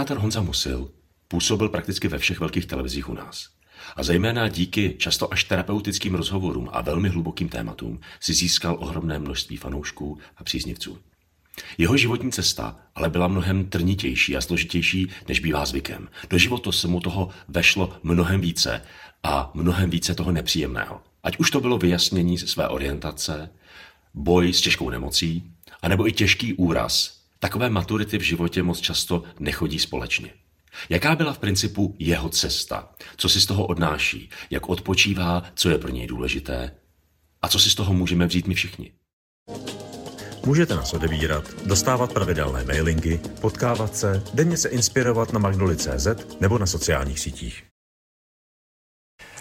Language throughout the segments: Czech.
Operátor Honza Musil působil prakticky ve všech velkých televizích u nás. A zejména díky často až terapeutickým rozhovorům a velmi hlubokým tématům si získal ohromné množství fanoušků a příznivců. Jeho životní cesta ale byla mnohem trnitější a složitější, než bývá zvykem. Do života se mu toho vešlo mnohem více a mnohem více toho nepříjemného. Ať už to bylo vyjasnění své orientace, boj s těžkou nemocí, anebo i těžký úraz. Takové maturity v životě moc často nechodí společně. Jaká byla v principu jeho cesta? Co si z toho odnáší? Jak odpočívá? Co je pro něj důležité? A co si z toho můžeme vzít my všichni? Můžete nás odebírat, dostávat pravidelné mailingy, potkávat se, denně se inspirovat na magnoli.cz nebo na sociálních sítích.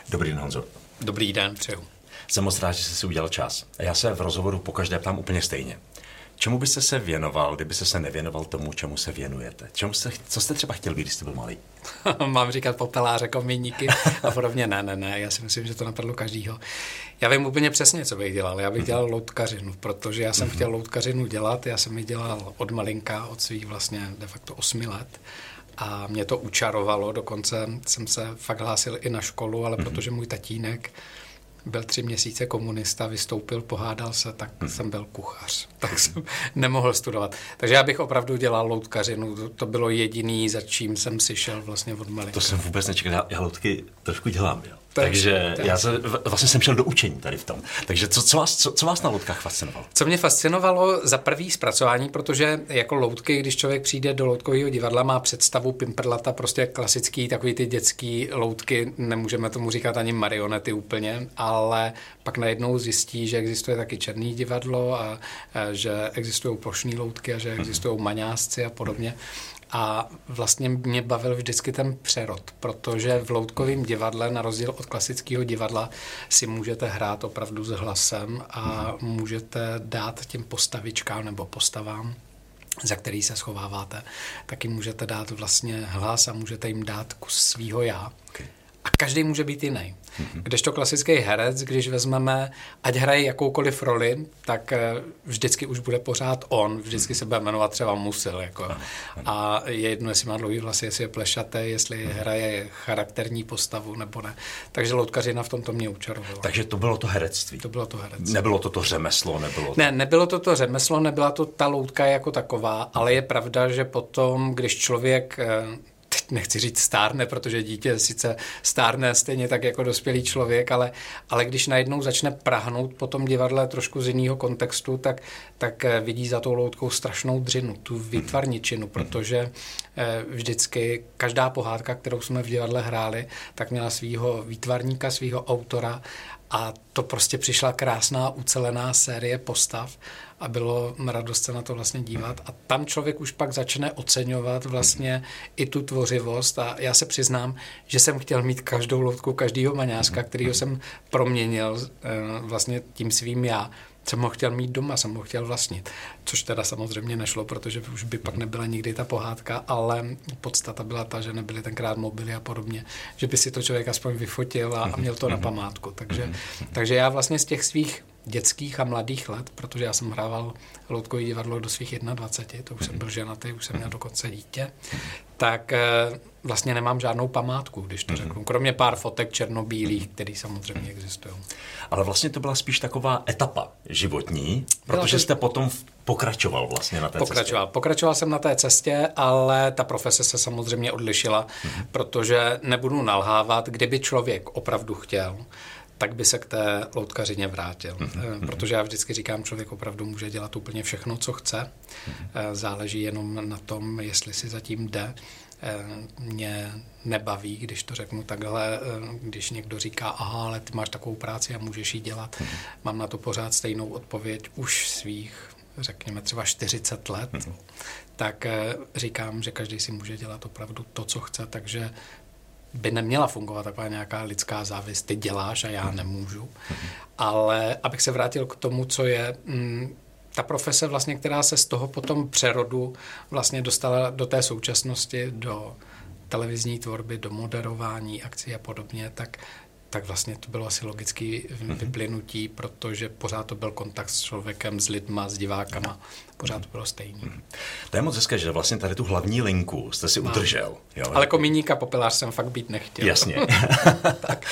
Dobrý den, Honzo. Dobrý den, přeju. Jsem moc rád, že jsi si udělal čas. Já se v rozhovoru pokaždé ptám úplně stejně. Čemu byste se věnoval, kdyby se nevěnoval tomu, čemu se věnujete? Čemu jste, co jste třeba chtěl být, když jste byl malý? Mám říkat popeláře, komíníky a podobně. Ne, ne, ne, já si myslím, že to napadlo každýho. Já vím úplně přesně, co bych dělal. Já bych dělal loutkařinu, protože já jsem mm-hmm. chtěl loutkařinu dělat. Já jsem ji dělal od malinka, od svých vlastně de facto osmi let a mě to učarovalo, dokonce jsem se fakt hlásil i na školu, ale mm-hmm. protože můj tatínek byl tři měsíce komunista, vystoupil, pohádal se, tak hmm. jsem byl kuchař. Tak jsem nemohl studovat. Takže já bych opravdu dělal loutkařinu. To, to bylo jediný, za čím jsem si šel vlastně od malinka. To jsem vůbec nečekal. Já loutky trošku dělám, jo. Takže já se, vlastně jsem šel do učení tady v tom. Takže co, co, vás, co, co vás na loutkách fascinovalo? Co mě fascinovalo za prvý zpracování, protože jako loutky, když člověk přijde do loutkového divadla, má představu pimperlata, prostě klasický, takový ty dětský loutky, nemůžeme tomu říkat ani marionety úplně, ale pak najednou zjistí, že existuje taky černý divadlo a, a že existují plošní loutky a že mhm. existují maňásci a podobně. A vlastně mě bavil vždycky ten přerod, protože v loutkovém divadle, na rozdíl od klasického divadla, si můžete hrát opravdu s hlasem a můžete dát těm postavičkám nebo postavám za který se schováváte, taky můžete dát vlastně hlas a můžete jim dát kus svýho já. Okay. A každý může být jiný. Mm-hmm. Když to klasický herec, když vezmeme, ať hraje jakoukoliv roli, tak eh, vždycky už bude pořád on, vždycky se bude jmenovat třeba Musil. Jako. A je jedno, jestli má dlouhý vlasy, jestli je plešaté, jestli hraje charakterní postavu nebo ne. Takže loutkařina v tomto mě učarovala. Takže to bylo to herectví. To bylo to herectví. Nebylo to to řemeslo, nebylo to... Ne, nebylo to to řemeslo, nebyla to ta loutka jako taková, ale je pravda, že potom, když člověk eh, nechci říct stárne, protože dítě sice stárne stejně tak jako dospělý člověk, ale, ale když najednou začne prahnout po tom divadle trošku z jiného kontextu, tak, tak eh, vidí za tou loutkou strašnou dřinu, tu výtvarničinu, protože eh, vždycky každá pohádka, kterou jsme v divadle hráli, tak měla svého výtvarníka, svého autora a to prostě přišla krásná, ucelená série postav a bylo radost se na to vlastně dívat. A tam člověk už pak začne oceňovat vlastně i tu tvořivost a já se přiznám, že jsem chtěl mít každou loutku každého maňáska, kterýho jsem proměnil eh, vlastně tím svým já jsem ho chtěl mít doma, jsem ho chtěl vlastnit. Což teda samozřejmě nešlo, protože už by pak nebyla nikdy ta pohádka, ale podstata byla ta, že nebyly tenkrát mobily a podobně, že by si to člověk aspoň vyfotil a, a měl to na památku. Takže, takže já vlastně z těch svých dětských a mladých let, protože já jsem hrával loutkový divadlo do svých 21, to už jsem byl ženatý, už jsem měl dokonce dítě, tak eh, vlastně nemám žádnou památku, když to řeknu. Kromě pár fotek černobílých, které samozřejmě existují. Ale vlastně to byla spíš taková etapa životní, protože jste potom pokračoval vlastně na té pokračoval. cestě. Pokračoval jsem na té cestě, ale ta profese se samozřejmě odlišila, mm-hmm. protože nebudu nalhávat, kdyby člověk opravdu chtěl, tak by se k té loutkařině vrátil. Mm-hmm. Protože já vždycky říkám, člověk opravdu může dělat úplně všechno, co chce. Mm-hmm. Záleží jenom na tom, jestli si zatím jde. Eh, mě nebaví, když to řeknu takhle, když někdo říká, aha, ale ty máš takovou práci a můžeš ji dělat. Mm-hmm. Mám na to pořád stejnou odpověď už svých, řekněme třeba 40 let, mm-hmm. tak říkám, že každý si může dělat opravdu to, co chce, takže by neměla fungovat taková nějaká lidská závist. Ty děláš a já nemůžu. Ale abych se vrátil k tomu, co je mm, ta profese vlastně, která se z toho potom přerodu vlastně dostala do té současnosti, do televizní tvorby, do moderování akcí a podobně, tak tak vlastně to bylo asi logické vyplynutí, protože pořád to byl kontakt s člověkem, s lidma, s divákama, pořád to bylo stejný. To je moc hezké, že vlastně tady tu hlavní linku jste si udržel. Jo? Ale komíník a popelář jsem fakt být nechtěl. Jasně. tak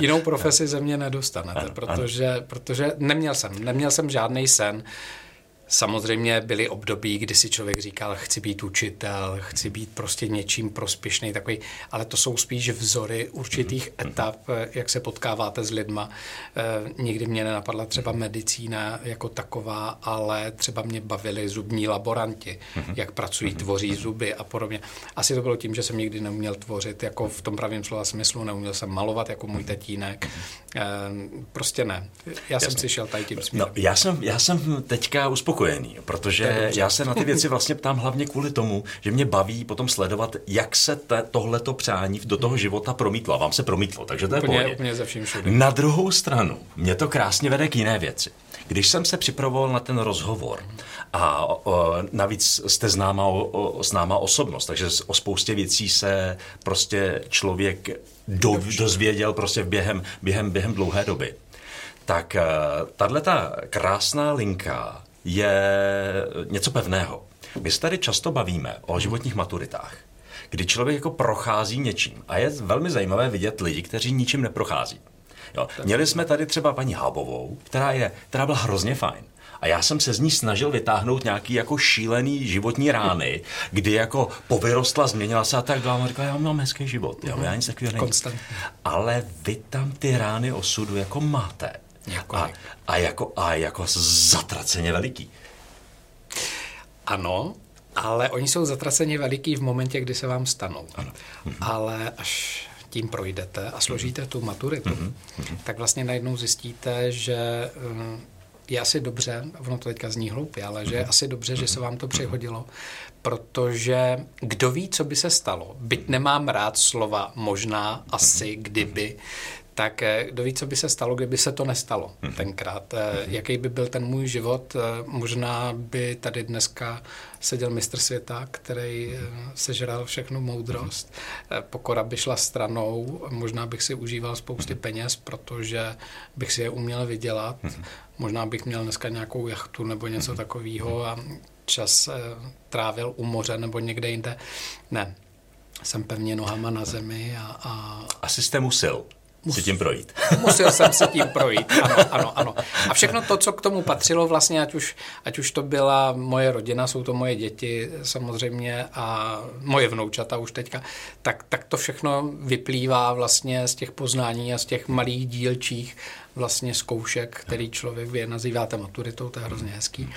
jinou profesi ze mě nedostanete, ano, protože, ano. protože neměl jsem, neměl jsem žádný sen. Samozřejmě byly období, kdy si člověk říkal, chci být učitel, chci být prostě něčím prospěšný takový, ale to jsou spíš vzory určitých mm-hmm. etap, jak se potkáváte s lidma. E, nikdy mě nenapadla třeba medicína jako taková, ale třeba mě bavili zubní laboranti, jak pracují, tvoří zuby a podobně. Asi to bylo tím, že jsem nikdy neuměl tvořit, jako v tom pravém slova smyslu, neuměl jsem malovat jako můj tatínek. E, prostě ne. Já Jasně. jsem si šel tady tím směrem. No, já, jsem, já jsem teďka uspokojený spokojený, protože já se na ty věci vlastně ptám hlavně kvůli tomu, že mě baví potom sledovat, jak se te, tohleto přání do toho života promítlo. A vám se promítlo, takže to je úplně, úplně ze vším všude. Na druhou stranu, mě to krásně vede k jiné věci. Když jsem se připravoval na ten rozhovor a o, navíc jste známá, o, o, známá osobnost, takže o spoustě věcí se prostě člověk do, dozvěděl prostě během, během, během dlouhé doby. Tak eh, tahle ta krásná linka je něco pevného. My se tady často bavíme o životních maturitách, kdy člověk jako prochází něčím. A je velmi zajímavé vidět lidi, kteří ničím neprochází. Jo. Měli jsme tady třeba paní Hábovou, která, je, která byla hrozně fajn. A já jsem se z ní snažil vytáhnout nějaký jako šílený životní rány, kdy jako povyrostla, změnila se a tak dále. A říkala, já mám hezký život, jo, já nic takového není. Ale vy tam ty rány osudu jako máte. A, a, jako, a jako zatraceně veliký. Ano, ale oni jsou zatraceně veliký v momentě, kdy se vám stanou. Ano. Mhm. Ale až tím projdete a složíte mhm. tu maturitu, mhm. Mhm. tak vlastně najednou zjistíte, že eh, je asi dobře, ono to teďka zní hloupě, ale že je asi dobře, že se vám to přihodilo, protože kdo ví, co by se stalo. Byť nemám rád slova možná, asi, kdyby, tak eh, kdo ví, co by se stalo, kdyby se to nestalo mm-hmm. tenkrát. Mm-hmm. Jaký by byl ten můj život? Eh, možná by tady dneska seděl mistr světa, který sežral všechnu moudrost. Mm-hmm. Pokora by šla stranou, možná bych si užíval spousty mm-hmm. peněz, protože bych si je uměl vydělat. Mm-hmm. Možná bych měl dneska nějakou jachtu nebo něco mm-hmm. takového a čas trávil u moře nebo někde jinde. Ne, jsem pevně nohama na zemi a... a... Asi jste musel si tím projít. Musel jsem si tím projít, ano, ano, ano. A všechno to, co k tomu patřilo vlastně, ať už, ať už to byla moje rodina, jsou to moje děti samozřejmě a moje vnoučata už teďka, tak, tak to všechno vyplývá vlastně z těch poznání a z těch malých dílčích vlastně zkoušek, který člověk, vy nazýváte maturitou, to je hrozně hezký,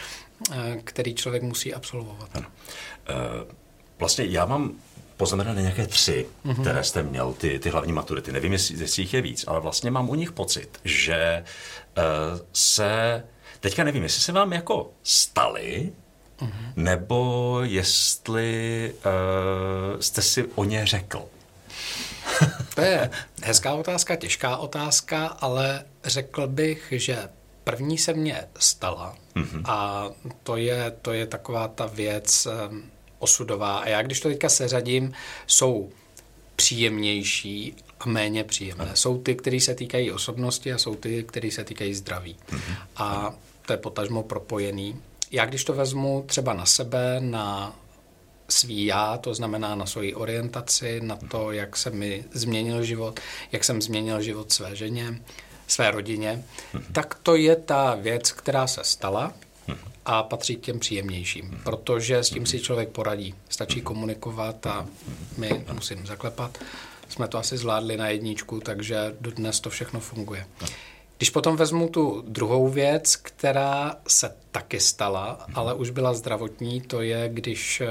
eh, který člověk musí absolvovat. Ano. Uh, vlastně já mám poznamenané nějaké tři, mm-hmm. které jste měl, ty, ty hlavní maturity. Nevím, jestli, jestli jich je víc, ale vlastně mám u nich pocit, že uh, se, teďka nevím, jestli se vám jako stali, mm-hmm. nebo jestli uh, jste si o ně řekl. to je hezká otázka, těžká otázka, ale řekl bych, že první se mně stala mm-hmm. a to je, to je taková ta věc, um, osudová. A já, když to teďka seřadím, jsou příjemnější a méně příjemné. Ano. Jsou ty, které se týkají osobnosti a jsou ty, které se týkají zdraví. Mhm. A to je potažmo propojený. Já, když to vezmu třeba na sebe, na svý já, to znamená na svoji orientaci, na to, jak se mi změnil život, jak jsem změnil život své ženě, své rodině, mhm. tak to je ta věc, která se stala, a patří k těm příjemnějším, protože s tím si člověk poradí. Stačí komunikovat a my musím zaklepat. Jsme to asi zvládli na jedničku, takže dnes to všechno funguje. Když potom vezmu tu druhou věc, která se taky stala, ale už byla zdravotní, to je, když eh,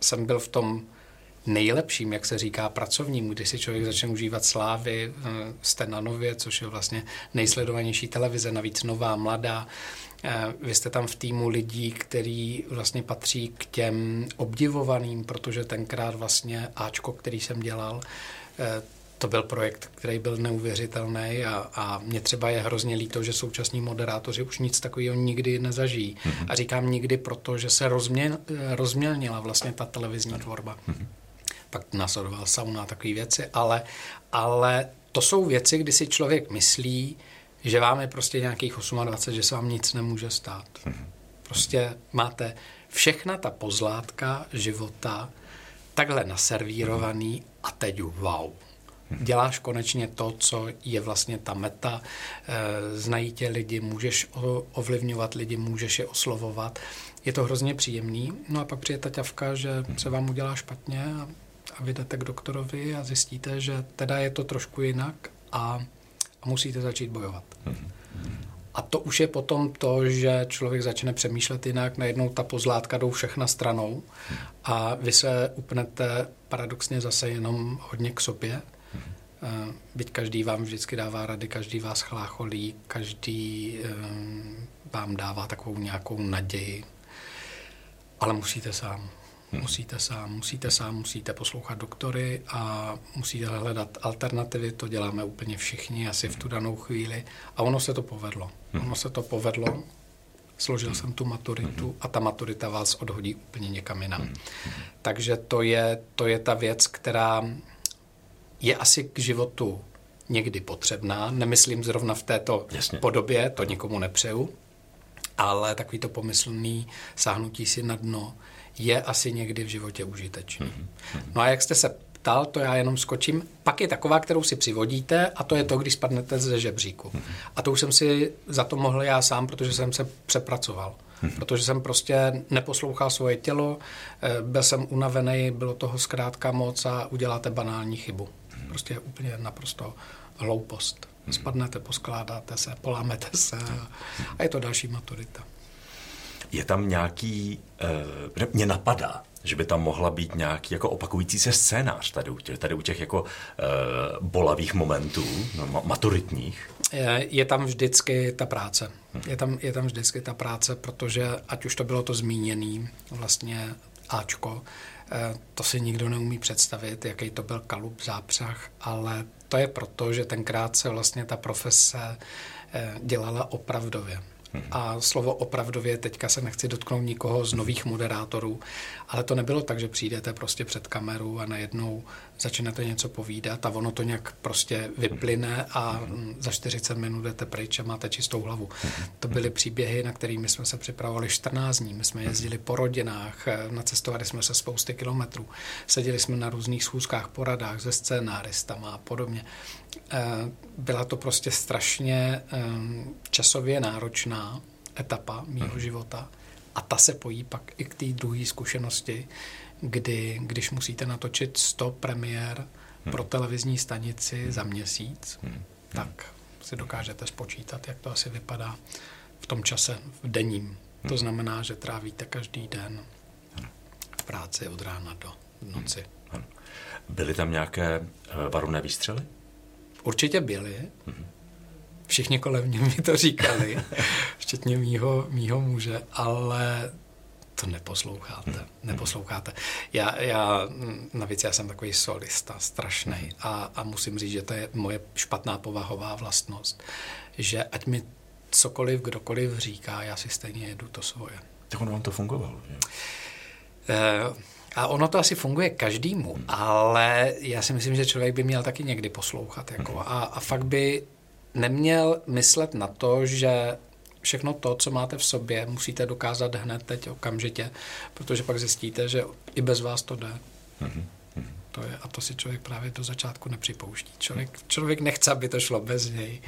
jsem byl v tom nejlepším, jak se říká, pracovním, kdy si člověk začne užívat slávy, eh, jste na nově, což je vlastně nejsledovanější televize, navíc nová, mladá, vy jste tam v týmu lidí, který vlastně patří k těm obdivovaným, protože tenkrát vlastně Ačko, který jsem dělal, eh, to byl projekt, který byl neuvěřitelný a, a mě třeba je hrozně líto, že současní moderátoři už nic takového nikdy nezažijí. Mm-hmm. A říkám nikdy proto, že se rozměl, rozmělnila vlastně ta televizní tvorba. Mm-hmm pak následovala sauna a takové věci, ale, ale to jsou věci, kdy si člověk myslí, že vám je prostě nějakých 28, že se vám nic nemůže stát. Prostě máte všechna ta pozlátka života takhle naservírovaný a teď wow. Děláš konečně to, co je vlastně ta meta, eh, znají tě lidi, můžeš ovlivňovat lidi, můžeš je oslovovat. Je to hrozně příjemný. No a pak přijde ta ťavka, že se vám udělá špatně a, a vydete k doktorovi a zjistíte, že teda je to trošku jinak a, a musíte začít bojovat. A to už je potom to, že člověk začne přemýšlet jinak, najednou ta pozlátka jdou všechna stranou a vy se upnete paradoxně zase jenom hodně k sobě. Eh, byť každý vám vždycky dává rady, každý vás chlácholí, každý eh, vám dává takovou nějakou naději, ale musíte sám. Hmm. Musíte sám, musíte sám, musíte poslouchat doktory a musíte hledat alternativy, to děláme úplně všichni asi v tu danou chvíli a ono se to povedlo. Hmm. Ono se to povedlo, složil jsem tu maturitu a ta maturita vás odhodí úplně někam jinam. Takže to je, to je ta věc, která je asi k životu někdy potřebná. Nemyslím zrovna v této Jasně. podobě, to nikomu nepřeju, ale takový to pomyslný sáhnutí si na dno je asi někdy v životě užitečný. Mm-hmm. No a jak jste se ptal, to já jenom skočím. Pak je taková, kterou si přivodíte a to je to, když spadnete ze žebříku. Mm-hmm. A to už jsem si za to mohl já sám, protože jsem se přepracoval. Hmm. Protože jsem prostě neposlouchal svoje tělo, eh, byl jsem unavený, bylo toho zkrátka moc a uděláte banální chybu. Prostě úplně naprosto hloupost. Spadnete, poskládáte se, polámete se a je to další maturita. Je tam nějaký, uh, mě napadá, že by tam mohla být nějaký jako opakující se scénář tady u těch, tady u těch jako uh, bolavých momentů, no, maturitních. Je, je tam vždycky ta práce. Je tam, je tam vždycky ta práce, protože ať už to bylo to zmíněný vlastně Ačko, eh, to si nikdo neumí představit, jaký to byl kalup, zápřah, ale to je proto, že tenkrát se vlastně ta profese dělala opravdově. A slovo opravdově, teďka se nechci dotknout nikoho z nových moderátorů, ale to nebylo tak, že přijdete prostě před kameru a najednou začnete něco povídat a ono to nějak prostě vyplyne a za 40 minut jdete pryč a máte čistou hlavu. To byly příběhy, na kterými jsme se připravovali 14 dní. My jsme jezdili po rodinách, nacestovali jsme se spousty kilometrů, seděli jsme na různých schůzkách, poradách se scénáristama a podobně. Eh, byla to prostě strašně eh, časově náročná etapa mého mhm. života a ta se pojí pak i k té druhé zkušenosti, kdy, když musíte natočit 100 premiér hmm. pro televizní stanici hmm. za měsíc, hmm. tak si dokážete spočítat, jak to asi vypadá v tom čase, v denním. Hmm. To znamená, že trávíte každý den v práci od rána do noci. Hmm. Byly tam nějaké eh, varovné výstřely? Určitě byli. Všichni kolem mě mi to říkali, včetně mýho, mýho muže, ale to neposloucháte, neposloucháte. Já, já navíc já jsem takový solista, strašný a, a musím říct, že to je moje špatná povahová vlastnost, že ať mi cokoliv, kdokoliv říká, já si stejně jedu to svoje. Tak ono vám to fungovalo, že? Uh, a ono to asi funguje každému, hmm. ale já si myslím, že člověk by měl taky někdy poslouchat. Jako, hmm. a, a fakt by neměl myslet na to, že všechno to, co máte v sobě, musíte dokázat hned teď okamžitě, protože pak zjistíte, že i bez vás to jde. Hmm. To je, a to si člověk právě do začátku nepřipouští. Člověk, člověk nechce, aby to šlo bez něj.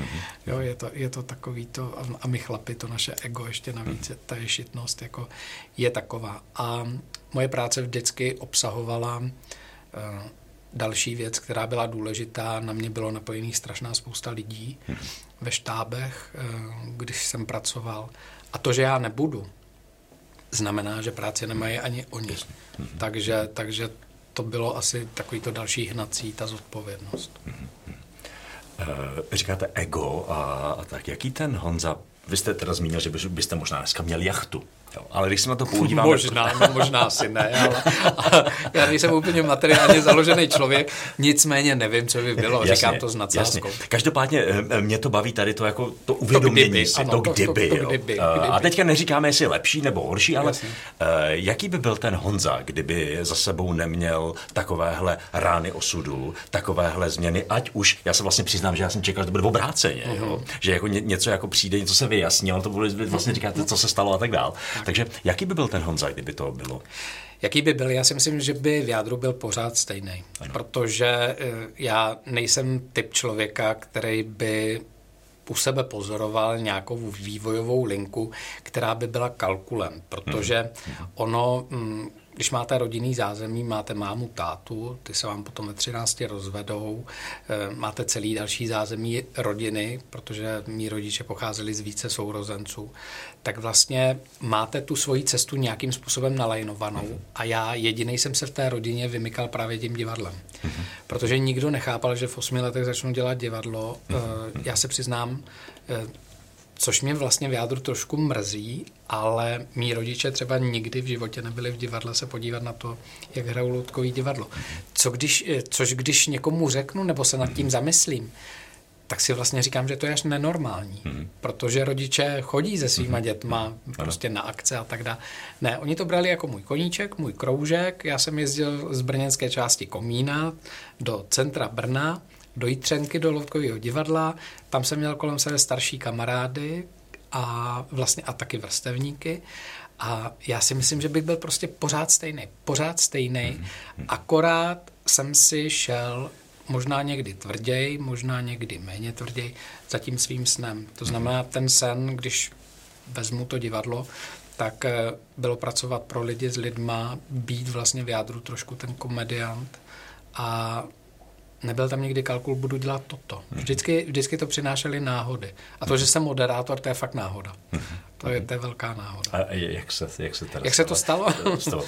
Jo, je, to, je to takový to, a my chlapi, to naše ego ještě navíc, ta ješitnost jako je taková. A moje práce vždycky obsahovala uh, další věc, která byla důležitá. Na mě bylo napojených strašná spousta lidí ve štábech, uh, když jsem pracoval. A to, že já nebudu, znamená, že práce nemají ani oni. Takže, takže to bylo asi takový to další hnací, ta zodpovědnost. Uh, říkáte ego a, a tak. Jaký ten Honza vy jste teda zmínil, že byste možná dneska měl jachtu. Jo, ale když se na to podíváme... Možná, no, možná asi ne, ale, ale já nejsem úplně materiálně založený člověk, nicméně nevím, co by bylo, jasně, říkám to s nadsázkou. Každopádně eh, mě to baví tady to jako to uvědomění to kdyby, si, ano, to, kdyby, to, to, to kdyby, jo. kdyby. A teďka neříkáme, jestli lepší nebo horší, ale jasně. jaký by byl ten Honza, kdyby za sebou neměl takovéhle rány osudu, takovéhle změny, ať už, já se vlastně přiznám, že já jsem čekal, že to bude obráceně, uh-huh. jo? Mhm. že jako ně, něco jako přijde, něco se vyjasní, ale to bude vlastně říkáte, co se stalo a tak dál. Tak. Takže jaký by byl ten Honza, kdyby to bylo? Jaký by byl? Já si myslím, že by v jádru byl pořád stejný, ano. protože eh, já nejsem typ člověka, který by u sebe pozoroval nějakou vývojovou linku, která by byla kalkulem, protože mhm. ono mm, když máte rodinný zázemí, máte mámu, tátu, ty se vám potom ve 13 rozvedou, eh, máte celý další zázemí rodiny, protože mý rodiče pocházeli z více sourozenců, tak vlastně máte tu svoji cestu nějakým způsobem nalajnovanou a já jediný jsem se v té rodině vymykal právě tím divadlem. Protože nikdo nechápal, že v osmi letech začnu dělat divadlo. Eh, já se přiznám, eh, což mě vlastně v jádru trošku mrzí, ale mý rodiče třeba nikdy v životě nebyli v divadle se podívat na to, jak hrajou loutkový divadlo. Co když, eh, což když někomu řeknu nebo se nad tím zamyslím, tak si vlastně říkám, že to je až nenormální, mm. protože rodiče chodí se svýma mm. dětma prostě na akce a tak dále. Ne, oni to brali jako můj koníček, můj kroužek, já jsem jezdil z brněnské části Komína do centra Brna, do Jitřenky, do Loutkového divadla, tam jsem měl kolem sebe starší kamarády a vlastně a taky vrstevníky a já si myslím, že bych byl prostě pořád stejný. Pořád stejný, mm. akorát jsem si šel možná někdy tvrději, možná někdy méně tvrději za tím svým snem. To znamená, ten sen, když vezmu to divadlo, tak eh, bylo pracovat pro lidi s lidma, být vlastně v jádru trošku ten komediant a nebyl tam někdy kalkul, budu dělat toto. Mhm. Vždycky, vždycky to přinášely náhody. A to, že jsem moderátor, to je fakt náhoda. Mhm. To je, to je velká náhoda. A jak se, jak se, jak se to stalo? stalo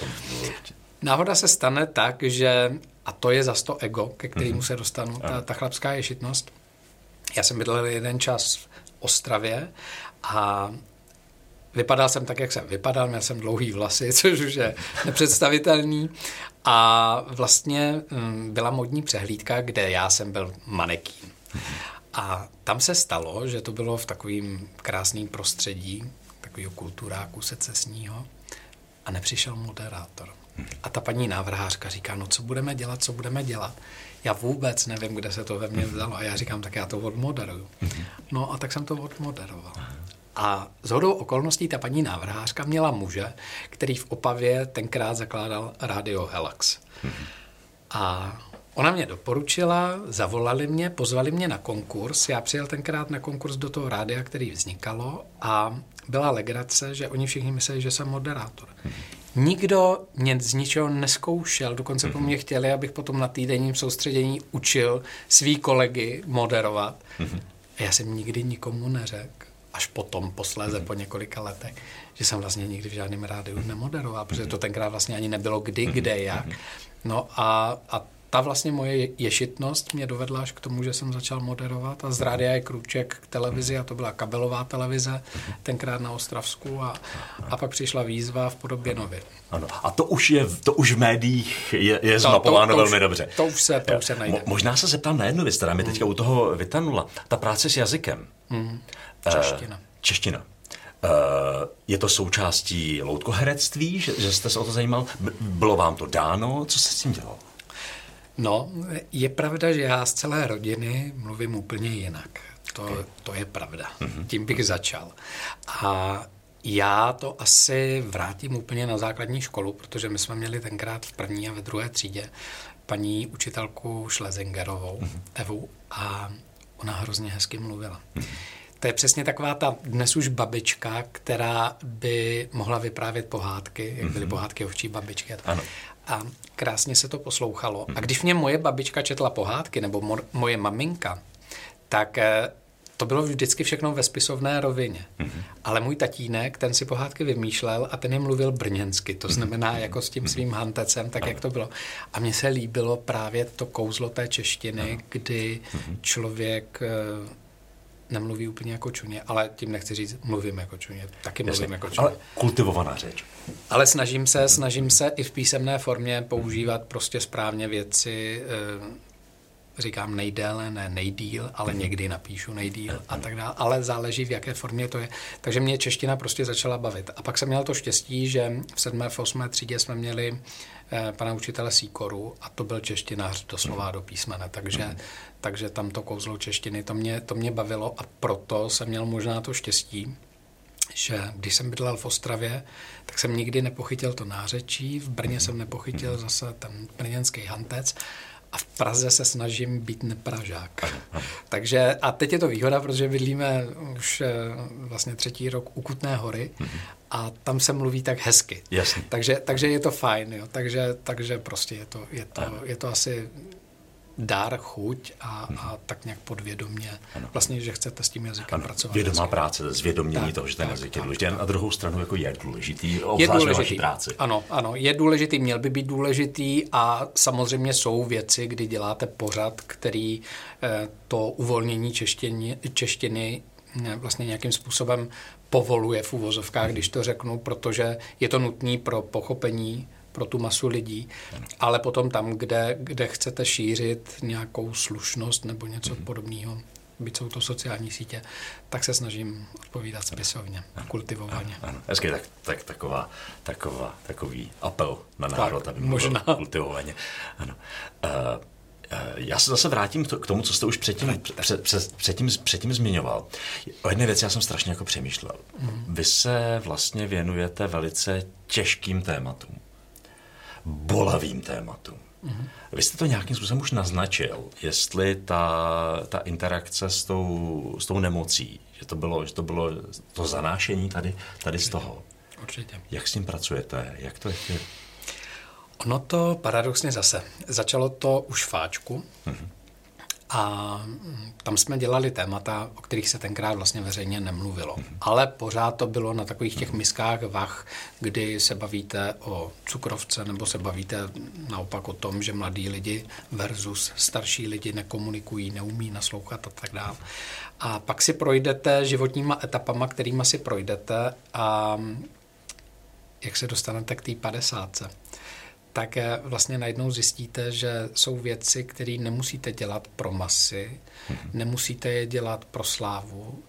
Náhoda se stane tak, že, a to je za to ego, ke kterému se dostanu, ta, ta chlapská ješitnost. Já jsem bydlel jeden čas v Ostravě a vypadal jsem tak, jak jsem vypadal, měl jsem dlouhý vlasy, což už je nepředstavitelný. A vlastně mm, byla modní přehlídka, kde já jsem byl manekín. A tam se stalo, že to bylo v takovým krásném prostředí, takového kulturáku secesního, a nepřišel moderátor. A ta paní návrhářka říká, no co budeme dělat, co budeme dělat. Já vůbec nevím, kde se to ve mně vzalo. A já říkám, tak já to odmoderuju. No a tak jsem to odmoderoval. A z hodou okolností ta paní návrhářka měla muže, který v Opavě tenkrát zakládal Radio Helax. A ona mě doporučila, zavolali mě, pozvali mě na konkurs. Já přijel tenkrát na konkurs do toho rádia, který vznikalo a byla legrace, že oni všichni mysleli, že jsem moderátor. Nikdo mě z ničeho neskoušel, dokonce po mně chtěli, abych potom na týdenním soustředění učil svý kolegy moderovat. A já jsem nikdy nikomu neřekl, až potom, posléze po několika letech, že jsem vlastně nikdy v žádném rádiu nemoderoval, protože to tenkrát vlastně ani nebylo kdy, kde, jak. No a, a ta vlastně moje ješitnost mě dovedla až k tomu, že jsem začal moderovat a z rádia je krůček k televizi a to byla kabelová televize, tenkrát na Ostravsku a, a pak přišla výzva v podobě novin. Ano. A to už je, to už v médiích je, je zmapováno to, to velmi už, dobře. To už se, to už se najde. Mo, možná se zeptám na jednu věc, která mi teďka u toho vytanula. Ta práce s jazykem. Hmm. Čeština. Uh, čeština. Uh, je to součástí loutkoherectví, že, že jste se o to zajímal? Bylo vám to dáno? Co se s tím dělalo? No, je pravda, že já z celé rodiny mluvím úplně jinak. To, to je pravda. Mm-hmm. Tím bych začal. A já to asi vrátím úplně na základní školu, protože my jsme měli tenkrát v první a ve druhé třídě paní učitelku Schlesingerovou, mm-hmm. Evu, a ona hrozně hezky mluvila. Mm-hmm. To je přesně taková ta dnes už babička, která by mohla vyprávět pohádky, jak byly mm-hmm. pohádky ovčí babičky. Ano a krásně se to poslouchalo. A když mě moje babička četla pohádky, nebo mo- moje maminka, tak eh, to bylo vždycky všechno ve spisovné rovině. Mm-hmm. Ale můj tatínek, ten si pohádky vymýšlel a ten je mluvil brněnsky, to znamená mm-hmm. jako s tím svým hantecem, tak jak to bylo. A mně se líbilo právě to kouzlo té češtiny, kdy mm-hmm. člověk eh, nemluví úplně jako čuně, ale tím nechci říct, mluvím jako čuně, taky mluvím Jasně, jako čuně. ale kultivovaná řeč. Ale snažím se, snažím se i v písemné formě používat prostě správně věci, eh, říkám nejdéle, ne nejdíl, ale někdy napíšu nejdíl a tak dále, ale záleží, v jaké formě to je. Takže mě čeština prostě začala bavit. A pak jsem měl to štěstí, že v 7. v 8. třídě jsme měli pana učitele Sýkoru a to byl češtinář doslova do písmene, takže, takže tam to kouzlo češtiny, to mě, to mě bavilo a proto jsem měl možná to štěstí, že když jsem bydlel v Ostravě, tak jsem nikdy nepochytil to nářečí, v Brně jsem nepochytil zase ten brněnský hantec a v Praze se snažím být nepražák. Takže a teď je to výhoda, protože bydlíme už eh, vlastně třetí rok u Kutné hory a tam se mluví tak hezky. Jasně. Takže, takže je to fajn, jo. Takže, takže prostě je to, je to, je to asi dár, chuť a, a tak nějak podvědomě vlastně, že chcete s tím jazykem Ano, pracovat. vědomá hezky. práce, zvědomění Tak, toho, že ten tak, jazyk je tak, důležitý. A na druhou stranu jako je důležitý, je ve vaší důležitý. práci. Ano, ano, je důležitý, měl by být důležitý a samozřejmě jsou věci, kdy děláte pořad, který eh, to uvolnění češtiny, češtiny eh, vlastně nějakým způsobem povoluje v úvozovkách, když to řeknu, protože je to nutné pro pochopení pro tu masu lidí, ale potom tam, kde, kde chcete šířit nějakou slušnost nebo něco podobného, byť jsou to sociální sítě, tak se snažím odpovídat spisovně, kultivovaně. Ano, hezky, tak, tak taková, taková, takový apel na Tak, národ, aby mluvil možná. kultivovaně. Ano. Uh, já se zase vrátím k tomu, co jste už předtím, před, před, předtím, předtím zmiňoval. O jedné věci já jsem strašně jako přemýšlel. Vy se vlastně věnujete velice těžkým tématům, bolavým tématům. Vy jste to nějakým způsobem už naznačil, jestli ta, ta interakce s tou, s tou nemocí, že to bylo, že to, bylo to zanášení tady, tady z toho. Určitě. Jak s tím pracujete? Jak to ještě... Ono to paradoxně zase. Začalo to už fáčku a mm, tam jsme dělali témata, o kterých se tenkrát vlastně veřejně nemluvilo. Ale pořád to bylo na takových těch miskách vach, kdy se bavíte o cukrovce nebo se bavíte naopak o tom, že mladí lidi versus starší lidi nekomunikují, neumí naslouchat a tak dále. A pak si projdete životníma etapama, kterýma si projdete a jak se dostanete k té padesátce, tak eh, vlastně najednou zjistíte, že jsou věci, které nemusíte dělat pro masy, nemusíte je dělat pro slávu,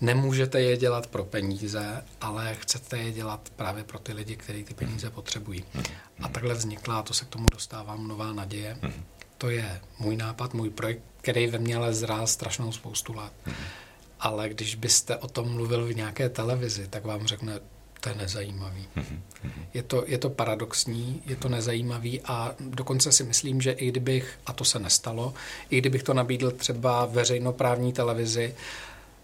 nemůžete je dělat pro peníze, ale chcete je dělat právě pro ty lidi, kteří ty peníze potřebují. A takhle vznikla, a to se k tomu dostávám, nová naděje. To je můj nápad, můj projekt, který ve mně ale zrál strašnou spoustu let. Ale když byste o tom mluvil v nějaké televizi, tak vám řekne, to je nezajímavý. Je to, je to paradoxní, je to nezajímavý a dokonce si myslím, že i kdybych, a to se nestalo, i kdybych to nabídl třeba veřejnoprávní televizi,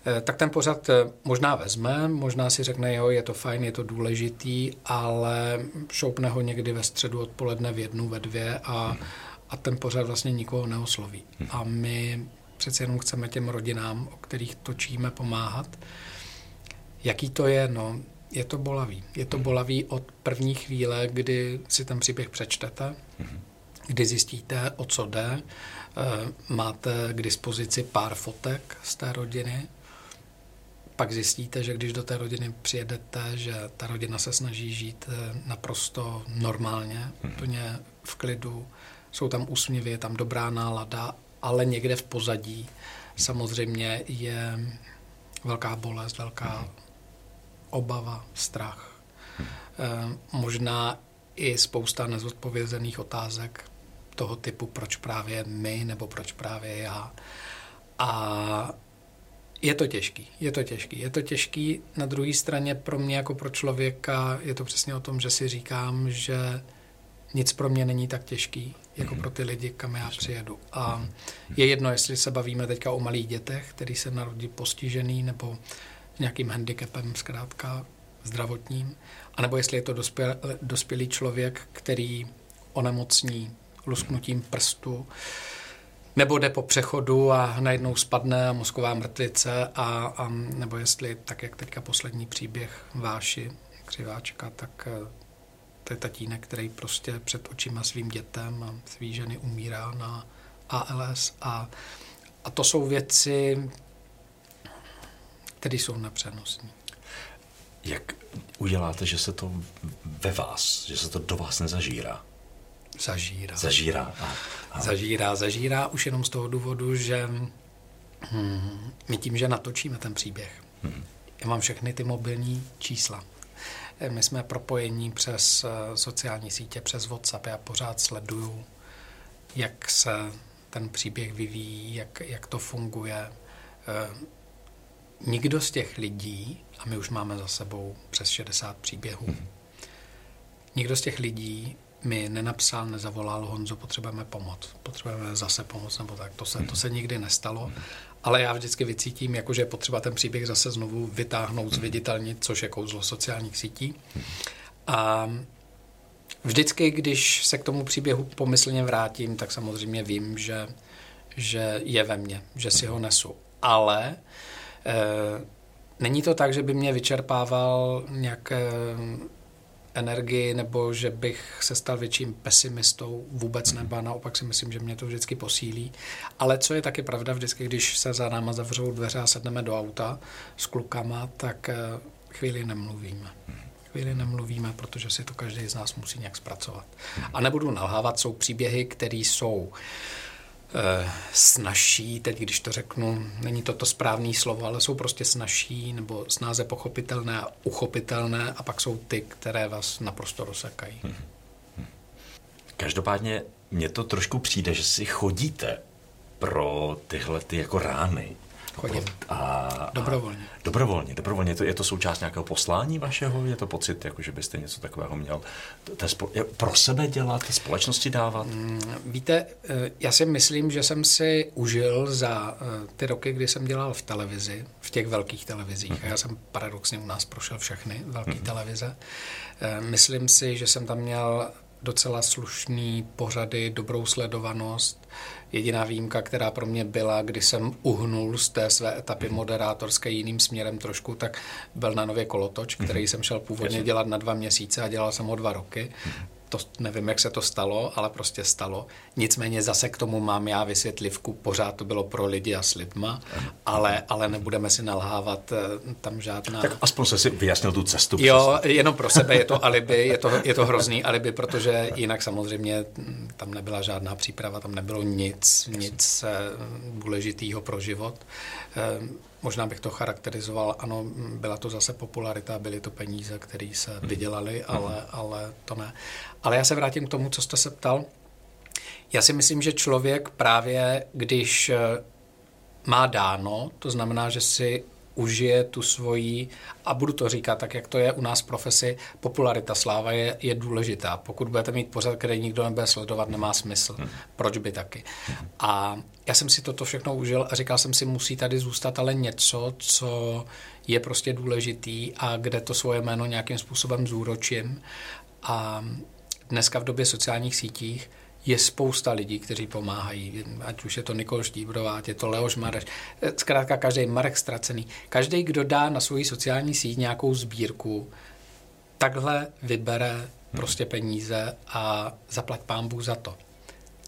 eh, tak ten pořad eh, možná vezme, možná si řekne, jo, je to fajn, je to důležitý, ale šoupne ho někdy ve středu odpoledne v jednu, ve dvě a, a ten pořad vlastně nikoho neosloví. A my přece jenom chceme těm rodinám, o kterých točíme, pomáhat. Jaký to je? No, je to bolavý. Je to bolavý od první chvíle, kdy si ten příběh přečtete, kdy zjistíte, o co jde. Eh, Máte k dispozici pár fotek z té rodiny. Pak zjistíte, že když do té rodiny přijedete, že ta rodina se snaží žít eh, naprosto normálně, úplně v klidu. Jsou tam úsměvy, je tam dobrá nálada, ale někde v pozadí samozřejmě je velká bolest, velká obava, strach. Eh, Možná i spousta nezodpovězených otázek toho typu, proč právě my nebo proč právě já. A je to těžký, je to těžký. Je to těžký na druhé straně pro mě jako pro člověka, je to přesně o tom, že si říkám, že nic pro mě není tak těžký, jako pro ty lidi, kam já přijedu. A je jedno, jestli se bavíme teďka o malých dětech, který se narodí postižený nebo s nějakým handicapem zkrátka zdravotním, anebo jestli je to dospěl, dospělý člověk, který onemocní lusknutím prstu, nebo jde po přechodu a najednou spadne mozková mrtvice, a, a nebo jestli, tak jak teďka poslední příběh Váši, křiváčka, tak eh, to je tatínek, který prostě před očima svým dětem a svý ženy umírá na ALS a, a to jsou věci, které jsou nepřenosní. Jak uděláte, že se to ve vás, že se to do vás nezažírá? Zažírá. Zažírá. A, a... Zažírá, zažírá už jenom z toho důvodu, že hmm, my tím, že natočíme ten příběh, hmm. já mám všechny ty mobilní čísla. My jsme propojení přes eh, sociální sítě, přes WhatsApp. Já pořád sleduju, jak se ten příběh vyvíjí, jak, jak to funguje. Nikdo z těch lidí, a my už máme za sebou přes 60 příběhů, hmm. nikdo z těch lidí mi nenapsal, nezavolal Honzo, potřebujeme pomoc, potřebujeme zase pomoc, nebo tak, to se, to se nikdy nestalo. Ale já vždycky vycítím, jako že je potřeba ten příběh zase znovu vytáhnout, zviditelnit, což je kouzlo sociálních sítí. A vždycky, když se k tomu příběhu pomyslně vrátím, tak samozřejmě vím, že, že je ve mně, že si ho nesu. Ale e, není to tak, že by mě vyčerpával nějaké energii nebo že bych se stal větším pesimistou, vůbec mm. nebo naopak si myslím, že mě to vždycky posílí. Ale co je taky pravda, vždycky, když se za náma zavřou dveře a sedneme do auta s klukama, tak eh, chvíli nemluvíme. Chvíli nemluvíme, protože si to každý z nás musí nějak zpracovat. A nebudu nalhávat, jsou příběhy, které jsou uh, Eh, snažší, teď když to řeknu, není to to správné slovo, ale jsou prostě snažší nebo snáze pochopitelné a uchopitelné a pak jsou ty, které vás naprosto rozsekají. Hmm. Každopádně mně to trošku přijde, že si chodíte pro tyhle ty jako rány Chodím. A, dobrovolně. A, dobrovolně, dobrovolně. Je to, je to součást nějakého poslání vašeho? Je to pocit, jako že byste něco takového měl to, spo, pro sebe dělat, společnosti dávat? Mm, víte, eh, já si myslím, že jsem si užil za eh, ty roky, kdy jsem dělal v televizi, v těch velkých televizích, mm-hmm. a já jsem paradoxně u nás prošel všechny velké mm-hmm. televize, eh, myslím si, že jsem tam měl docela slušný pořady, dobrou sledovanost. Jediná výjimka, která pro mě byla, kdy jsem uhnul z té své etapy moderátorské jiným směrem trošku, tak byl na Nově Kolotoč, který mhm. jsem šel původně dělat na dva měsíce a dělal jsem ho dva roky. Mhm to nevím, jak se to stalo, ale prostě stalo. Nicméně zase k tomu mám já vysvětlivku, pořád to bylo pro lidi a s lidma, ale, ale nebudeme si nalhávat eh, tam žádná... Tak aspoň se si vyjasnil tu cestu. Jo, přesně. jenom pro sebe je to alibi, je to, je to hrozný alibi, protože jinak samozřejmě tam nebyla žádná příprava, tam nebylo nic, nic eh, důležitého pro život. Možná bych to charakterizoval, ano, byla to zase popularita, byly to peníze, které se mhm. vydělaly, ale, mhm. ale to ne. Ale já se vrátím k tomu, co jste se ptal. Já si myslím, že člověk právě, když eh, má dáno, to znamená, že si užije tu svoji, a budu to říkat tak, jak to je u nás v profesi, popularita, sláva je, je důležitá. Pokud budete mít pořad, který nikdo nebude sledovat, nemá smysl. Hmm. Proč by taky? A já jsem si toto všechno užil a říkal jsem si, musí tady zůstat ale něco, co je prostě důležitý a kde to svoje jméno nějakým způsobem zúročím. A dneska v době sociálních sítích je spousta lidí, kteří pomáhají, ať už je to Nikol Štíbrová, ať je to Leoš Mareš, zkrátka každý Marek Stracený. Každý, kdo dá na svoji sociální síť nějakou sbírku, takhle vybere prostě peníze a zaplať pán Bůh za to.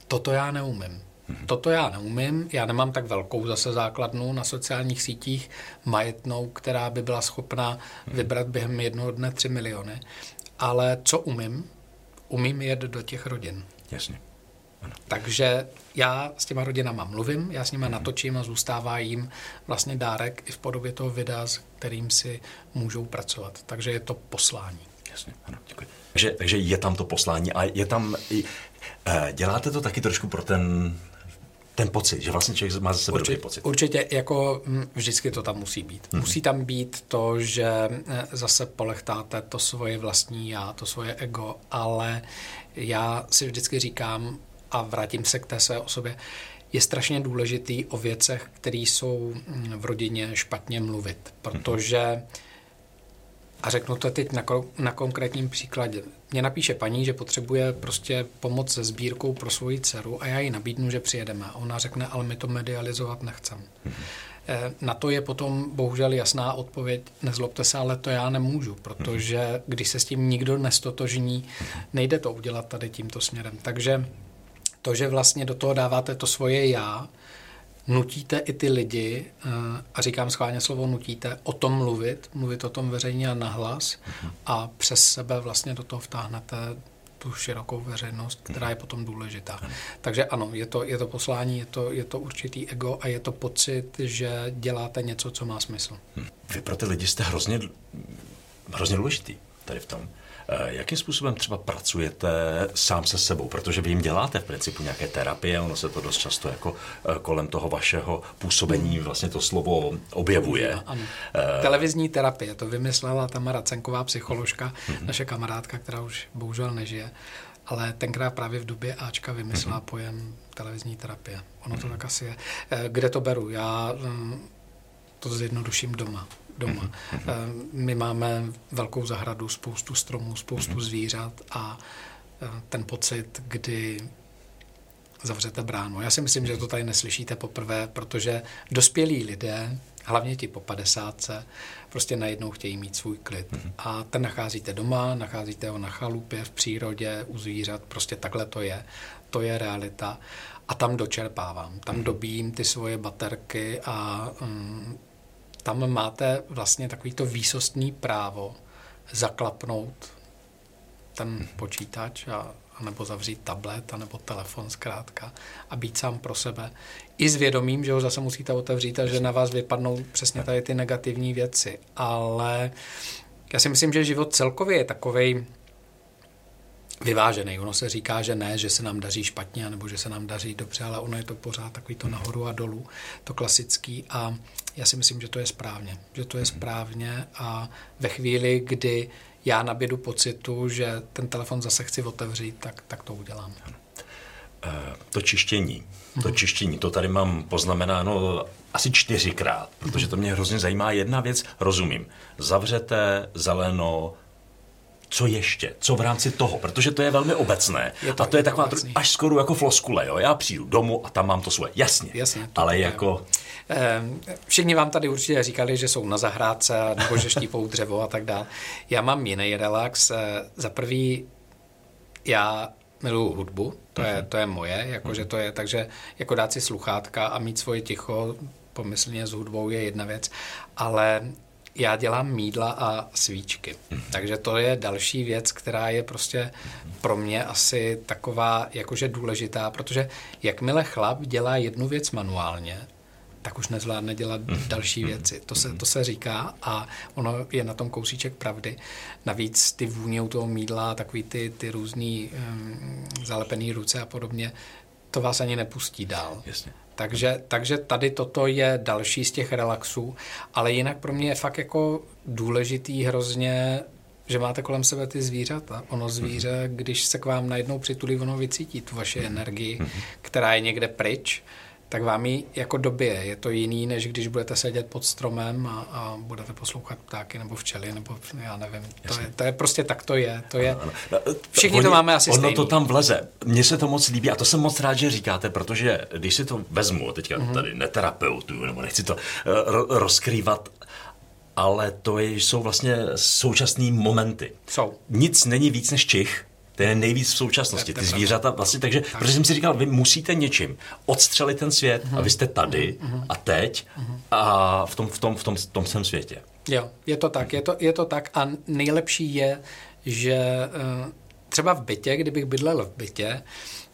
Toto já neumím. Toto já neumím, já nemám tak velkou zase základnu na sociálních sítích majetnou, která by byla schopná vybrat během jednoho dne 3 miliony. Ale co umím? Umím jet do těch rodin. Jasně. Ano. Takže já s těma rodinama mluvím, já s nimi natočím a zůstává jim vlastně dárek i v podobě toho videa, s kterým si můžou pracovat. Takže je to poslání. Jasně, ano, děkuji. Takže, takže je tam to poslání a je tam... I, uh, děláte to taky trošku pro ten ten pocit, že vlastně člověk má za sebe určitě, dobrý pocit. Určitě, jako hm, vždycky to tam musí být. Hmm. Musí tam být to, že eh, zase polechtáte to svoje vlastní já, to svoje ego, ale já si vždycky říkám, a vrátím se k té své osobě, je strašně důležitý o věcech, které jsou hm, v rodině špatně mluvit, protože a řeknu to teď na, na konkrétním příkladě. Mě napíše paní, že potřebuje prostě pomoc se sbírkou pro svoji dceru a já jí nabídnu, že přijedeme. A ona řekne, ale my to medializovat nechcem. Mm-hmm. Na to je potom bohužel jasná odpověď, nezlobte se, ale to já nemůžu, protože mhm. když se s tím nikdo nestotožní, mhm. nejde to udělat tady tímto směrem. Takže to, že vlastně do toho dáváte to svoje já, nutíte i ty lidi, eh, a říkám schválně slovo nutíte, o tom mluvit, mluvit o tom veřejně a nahlas a přes sebe vlastně do toho vtáhnete tu širokou veřejnost, která je potom důležitá. Takže ano, je to, je to poslání, je to, je to určitý ego a je to pocit, že děláte něco, co má smysl. Hm. Vy pro ty lidi jste hrozně, hrozně důležitý tady v tom. Eh, jakým způsobem třeba pracujete sám se sebou? Protože vy jim děláte v principu nějaké terapie, ono se to dost často jako eh, kolem toho vašeho působení vlastně to slovo objevuje. Ano. Uh, Televizní terapie, to vymyslela Tamara Cenková, psycholožka, uh-huh. naše kamarádka, která už bohužel nežije. Ale tenkrát právě v době Ačka vymyslela uh-huh. pojem televizní terapie. Ono to uh-huh. tak asi je. Kde to beru? Já mm, to zjednoduším doma doma. Mm-hmm. My máme velkou zahradu, spoustu stromů, spoustu mm-hmm. zvířat a eh, ten pocit, kdy zavřete bránu. Já si myslím, že to tady neslyšíte poprvé, protože dospělí lidé, hlavně ti po 50, prostě najednou chtějí mít svůj klid. Mm-hmm. A ten nacházíte doma, nacházíte ho na chalupě, v přírodě, u zvířat, prostě takhle to je. To je realita. A tam dočerpávám, tam mm-hmm. dobím ty svoje baterky a um, tam máte vlastně takovýto výsostný právo zaklapnout ten počítač a, a nebo zavřít tablet, a nebo telefon zkrátka a být sám pro sebe. I s vědomím, že ho zase musíte otevřít a že na vás vypadnou přesně tady ty negativní věci. Ale já si myslím, že život celkově je takovej vyvážený. Ono se říká, že ne, že se nám daří špatně, nebo že se nám daří dobře, ale ono je to pořád takový to nahoru a dolů, to klasický. A já si myslím, že to je správně. Že to je mhm. správně a ve chvíli, kdy já nabídu pocitu, že ten telefon zase chci otevřít, tak, tak to udělám. Eh, to čištění, to mhm. čištění, to tady mám poznamenáno asi čtyřikrát, protože to mě hrozně zajímá. Jedna věc, rozumím. Zavřete zeleno, co ještě, co v rámci toho, protože to je velmi obecné. Je to, a to je taková obecný. až skoro jako floskule, jo? Já přijdu domů a tam mám to svoje. Jasně, Jasně ale je. jako... Ehm, všichni vám tady určitě říkali, že jsou na zahrádce nebo že štípou dřevo a tak dále. Já mám jiný relax. Eh, za prvý, já miluju hudbu, to je, mhm. to je moje, jakože to je, takže jako dát si sluchátka a mít svoje ticho pomyslně s hudbou je jedna věc, ale já dělám mídla a svíčky. Mm-hmm. Takže to je další věc, která je prostě pro mě asi taková jakože důležitá, protože jakmile chlap dělá jednu věc manuálně, tak už nezvládne dělat mm-hmm. další věci. To se, to se říká a ono je na tom kousíček pravdy. Navíc ty vůně u toho mídla, takový ty, ty různý um, zalepený ruce a podobně, to vás ani nepustí dál. Jasně. Takže, takže tady toto je další z těch relaxů, ale jinak pro mě je fakt jako důležitý hrozně že máte kolem sebe ty zvířata. Ono zvíře, když se k vám najednou přitulí, ono vycítí tu vaši energii, mhm. která je někde pryč tak vám ji jako době je to jiný, než když budete sedět pod stromem a, a budete poslouchat ptáky nebo včely, nebo já nevím. To je, to je prostě tak to je. To je ano, ano. No, všichni Oni, to máme asi Ono stejný. to tam vleze. Mně se to moc líbí a to jsem moc rád, že říkáte, protože když si to vezmu, teďka mm-hmm. tady neterapeutu, nebo nechci to uh, rozkrývat, ale to je, jsou vlastně současné momenty. Jsou. Nic není víc než čich, to je nejvíc v současnosti. Ty zvířata vlastně, takže, tak. protože jsem si říkal, vy musíte něčím odstřelit ten svět uh-huh. a vy jste tady uh-huh. a teď uh-huh. a v tom, v tom, v tom, v tom svém světě. Jo, je to tak, je to, je to tak a nejlepší je, že eh, třeba v bytě, kdybych bydlel v bytě,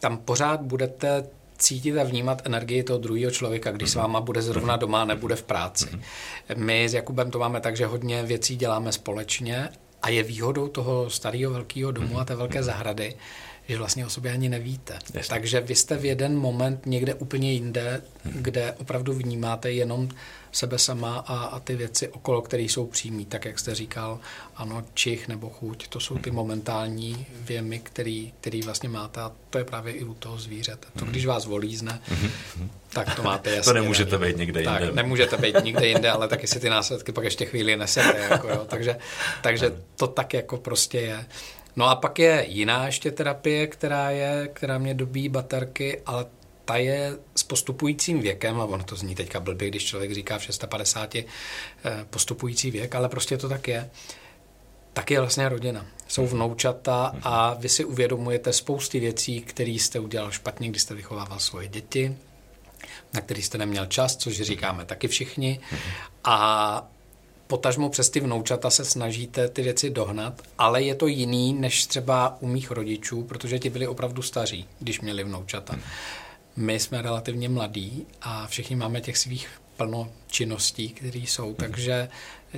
tam pořád budete cítit a vnímat energii toho druhého člověka, když s váma bude zrovna doma, nebude v práci. My s Jakubem to máme tak, že hodně věcí děláme společně a je výhodou toho starého velkého domu a té velké zahrady, že vlastně o sobě ani nevíte. Jasně. Takže vy jste v jeden moment někde úplně jinde, kde opravdu vnímáte jenom sebe sama a, a ty věci okolo, které jsou přímý, tak jak jste říkal, ano, čich nebo chuť, to jsou ty momentální věmy, který, který vlastně máte a to je právě i u toho zvířete. To, když vás volízne, tak to máte jasně. To nemůžete být někde jinde. Tak, nemůžete být nikde jinde, ale taky si ty následky pak ještě chvíli nesete. Jako, jo. Takže, takže to tak jako prostě je. No a pak je jiná ještě terapie, která je, která mě dobí baterky, ale ta je s postupujícím věkem, a ono to zní teďka blbě, když člověk říká v 650 eh, postupující věk, ale prostě to tak je, tak je vlastně rodina. Jsou vnoučata a vy si uvědomujete spousty věcí, které jste udělal špatně, když jste vychovával svoje děti, na který jste neměl čas, což říkáme taky všichni. A potažmo přes ty vnoučata se snažíte ty věci dohnat, ale je to jiný než třeba u mých rodičů, protože ti byli opravdu staří, když měli vnoučata. My jsme relativně mladí a všichni máme těch svých plno činností, které jsou, takže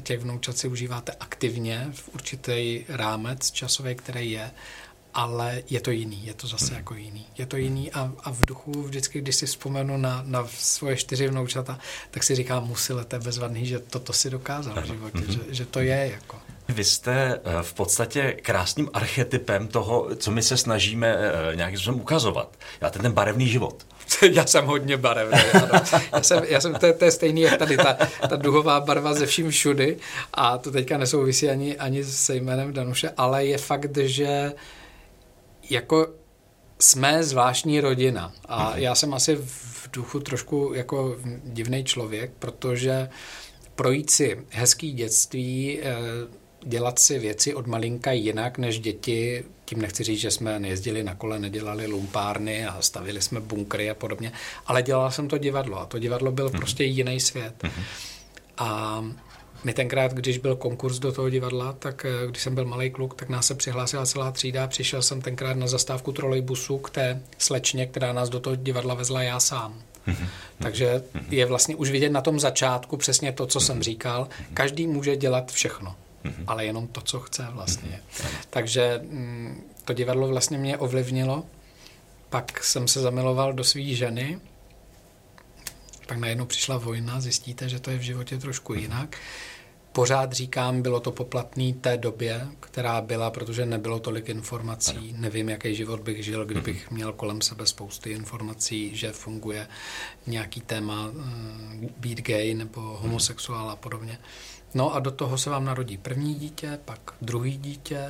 těch vnoučat si užíváte aktivně v určitý rámec časový, který je ale je to jiný, je to zase jako jiný. Je to jiný a, a v duchu vždycky, když si vzpomenu na, na svoje čtyři vnoučata, tak si říkám, musilete bezvadný, že toto si dokázal v životě, že, že to je jako. Vy jste eh, v podstatě krásným archetypem toho, co my se snažíme eh, nějakým způsobem ukazovat. Já ten barevný život. já jsem hodně barevný. Já jsem, já jsem to, to je stejný, jak tady ta, ta duhová barva ze vším všudy a to teďka nesouvisí ani, ani se jménem Danuše, ale je fakt, že jako jsme zvláštní rodina a mhm. já jsem asi v duchu trošku jako divný člověk, protože projít si hezký dětství, eh, dělat si věci od malinka jinak než děti, tím nechci říct, že jsme nejezdili na kole, nedělali lumpárny a stavili jsme bunkry a podobně, ale dělal jsem to divadlo a to divadlo byl mm-hmm. prostě jiný svět. Mm-hmm. A my tenkrát, když byl konkurs do toho divadla, tak eh, když jsem byl malý kluk, tak nás se přihlásila celá třída. Přišel jsem tenkrát na zastávku trolejbusu k té slečně, která nás do toho divadla vezla já sám. Mm-hmm. Takže je vlastně už vidět na tom začátku přesně to, co jsem říkal. Každý může dělat všechno, ale jenom to, co chce vlastně. Takže mm, to divadlo vlastně mě ovlivnilo. Pak jsem se zamiloval do své ženy, pak najednou přišla vojna, zjistíte, že to je v životě trošku jinak. Pořád říkám, bylo to poplatný té době, která byla, protože nebylo tolik informací. Nevím, jaký život bych žil, kdybych měl kolem sebe spousty informací, že funguje nějaký téma eh, být gay nebo homosexuál a podobně. No a do toho se vám narodí první dítě, pak druhý dítě,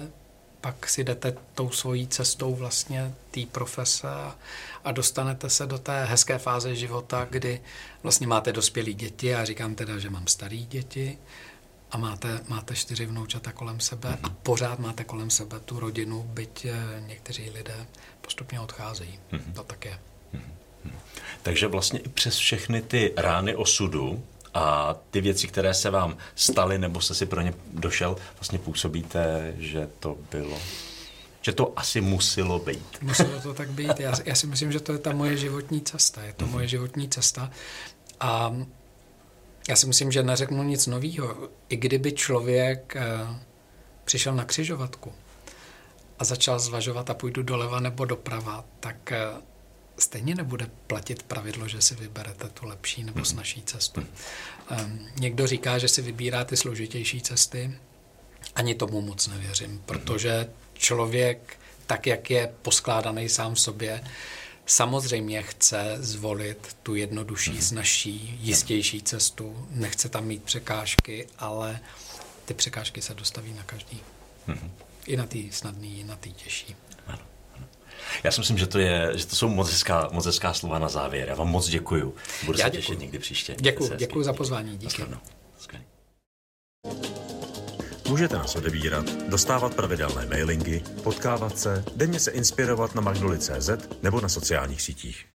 pak si jdete tou svojí cestou vlastně té profese a, a dostanete se do té hezké fáze života, kdy vlastně máte dospělé děti. Já říkám teda, že mám staré děti a máte, máte čtyři vnoučata kolem sebe mm-hmm. a pořád máte kolem sebe tu rodinu, byť eh, někteří lidé postupně odcházejí. Mm-hmm. To tak je. Mm-hmm. Takže vlastně i přes všechny ty rány osudu a ty věci, které se vám staly nebo jste si pro ně došel, vlastně působíte, že to bylo že to asi muselo být. Muselo to tak být. Já, já si myslím, že to je ta moje životní cesta. Je to mm-hmm. moje životní cesta. A já si myslím, že neřeknu nic nového. I kdyby člověk eh, přišel na křižovatku a začal zvažovat a půjdu doleva nebo doprava, tak eh, stejně nebude platit pravidlo, že si vyberete tu lepší nebo mhm. snažší cestu. Um, někdo říká, že si vybírá ty složitější cesty. Ani tomu moc nevěřím, protože člověk, tak jak je poskládaný sám v sobě, samozřejmě chce zvolit tu jednodušší, snažší, jistější cestu. Nechce tam mít překážky, ale ty překážky se dostaví na každý. I na ty snadný, i na ty těžší. Já si myslím, že to, je, že to jsou moc hezká, moc hezká slova na závěr. Já vám moc děkuju. Budu Já se děkuju. těšit někdy příště. Děkuji, děkuji za pozvání. Díky. Můžete nás odebírat, dostávat pravidelné mailingy, potkávat se, denně se inspirovat na magnoli.cz nebo na sociálních sítích.